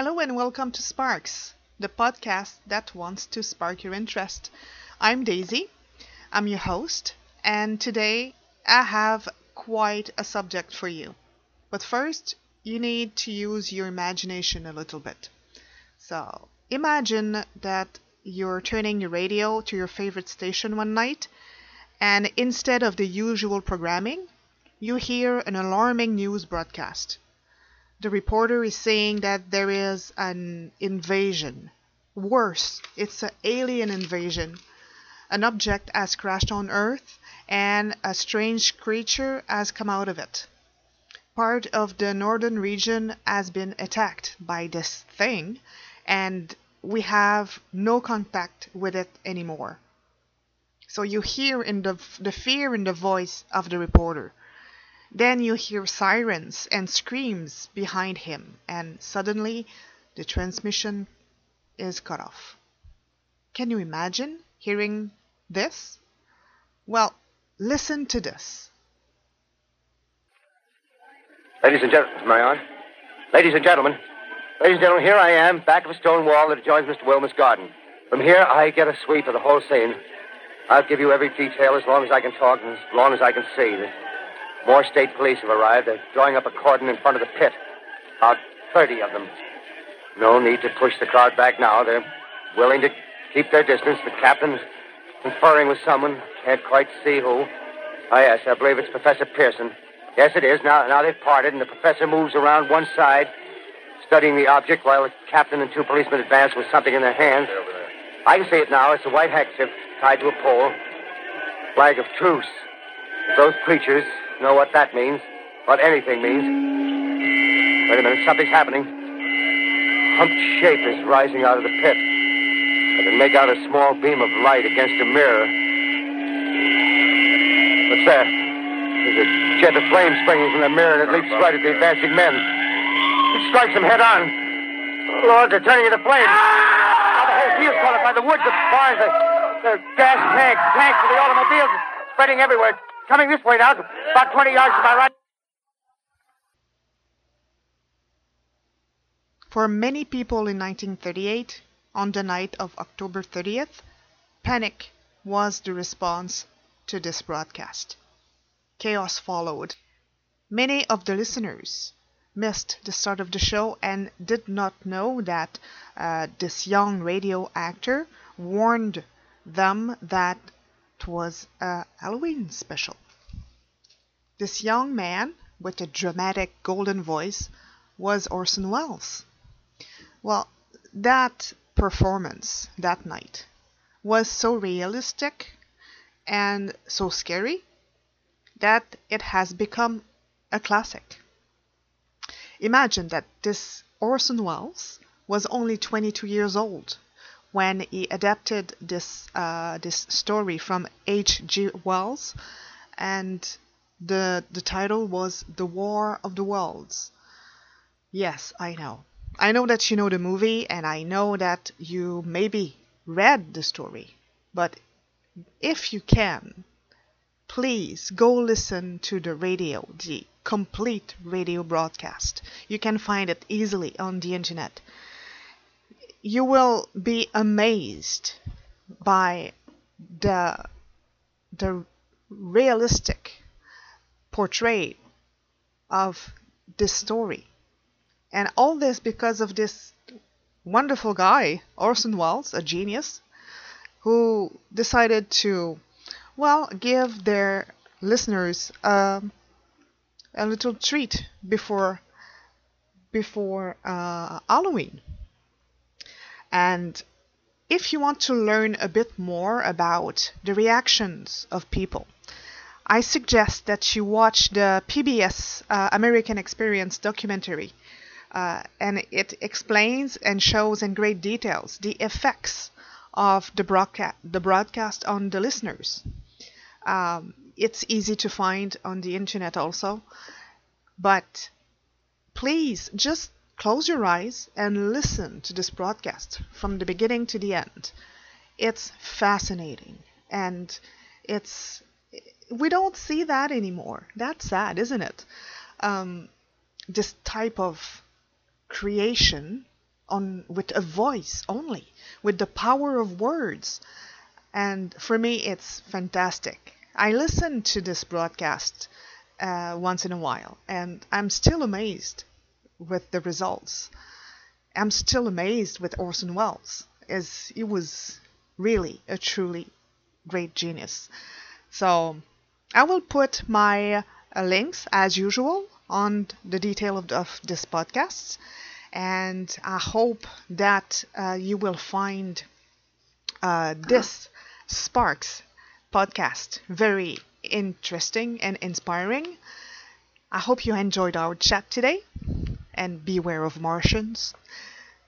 Hello and welcome to Sparks, the podcast that wants to spark your interest. I'm Daisy, I'm your host, and today I have quite a subject for you. But first, you need to use your imagination a little bit. So, imagine that you're turning your radio to your favorite station one night, and instead of the usual programming, you hear an alarming news broadcast. The reporter is saying that there is an invasion. Worse, it's an alien invasion. An object has crashed on Earth and a strange creature has come out of it. Part of the northern region has been attacked by this thing, and we have no contact with it anymore. So you hear in the, the fear in the voice of the reporter. Then you hear sirens and screams behind him, and suddenly the transmission is cut off. Can you imagine hearing this? Well, listen to this. Ladies and gentlemen, am I on? Ladies and gentlemen, ladies and gentlemen, here I am, back of a stone wall that adjoins Mr. Wilmuth's garden. From here, I get a sweep of the whole scene. I'll give you every detail as long as I can talk and as long as I can see. More state police have arrived. They're drawing up a cordon in front of the pit. About 30 of them. No need to push the crowd back now. They're willing to keep their distance. The captain's conferring with someone. Can't quite see who. Oh, yes, I believe it's Professor Pearson. Yes, it is. Now, now they've parted, and the professor moves around one side, studying the object, while the captain and two policemen advance with something in their hands. I can see it now. It's a white handkerchief tied to a pole. Flag of truce. Those creatures know what that means, what anything means. Wait a minute, something's happening. Humped shape is rising out of the pit. I can make out a small beam of light against a mirror. What's that? There's a jet of flame springing from the mirror, and it leaps right at the advancing men. It strikes them head on. Lord, they're turning into flames. Now the field's caught up by the woods, the barns, the, the gas tanks, tanks for the automobiles, spreading everywhere. Coming this way now, about 20 yards to my right. For many people in 1938, on the night of October 30th, panic was the response to this broadcast. Chaos followed. Many of the listeners missed the start of the show and did not know that uh, this young radio actor warned them that it was a Halloween special. This young man with a dramatic golden voice was Orson Welles. Well, that performance that night was so realistic and so scary that it has become a classic. Imagine that this Orson Welles was only 22 years old when he adapted this uh, this story from H.G. Wells, and the the title was The War of the Worlds. Yes, I know. I know that you know the movie, and I know that you maybe read the story, but if you can, please go listen to the radio, the complete radio broadcast. You can find it easily on the internet. You will be amazed by the the realistic portrait of this story. And all this because of this wonderful guy, Orson Welles, a genius, who decided to, well, give their listeners um, a little treat before before uh, Halloween. And if you want to learn a bit more about the reactions of people, I suggest that you watch the PBS uh, American Experience documentary. Uh, and it explains and shows in great details the effects of the broadcast, the broadcast on the listeners. Um, it's easy to find on the internet also, but please just close your eyes and listen to this broadcast from the beginning to the end. It's fascinating and it's we don't see that anymore. That's sad, isn't it? Um, this type of creation on with a voice only, with the power of words. And for me, it's fantastic. I listen to this broadcast uh, once in a while, and I'm still amazed with the results. I'm still amazed with Orson Welles, as he was really a truly great genius. So I will put my uh, links as usual on the detail of, of this podcast, and I hope that uh, you will find uh, this Sparks podcast very interesting and inspiring. I hope you enjoyed our chat today and beware of Martians.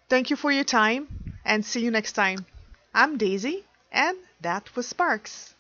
Thank you for your time and see you next time. I'm Daisy and that was Sparks.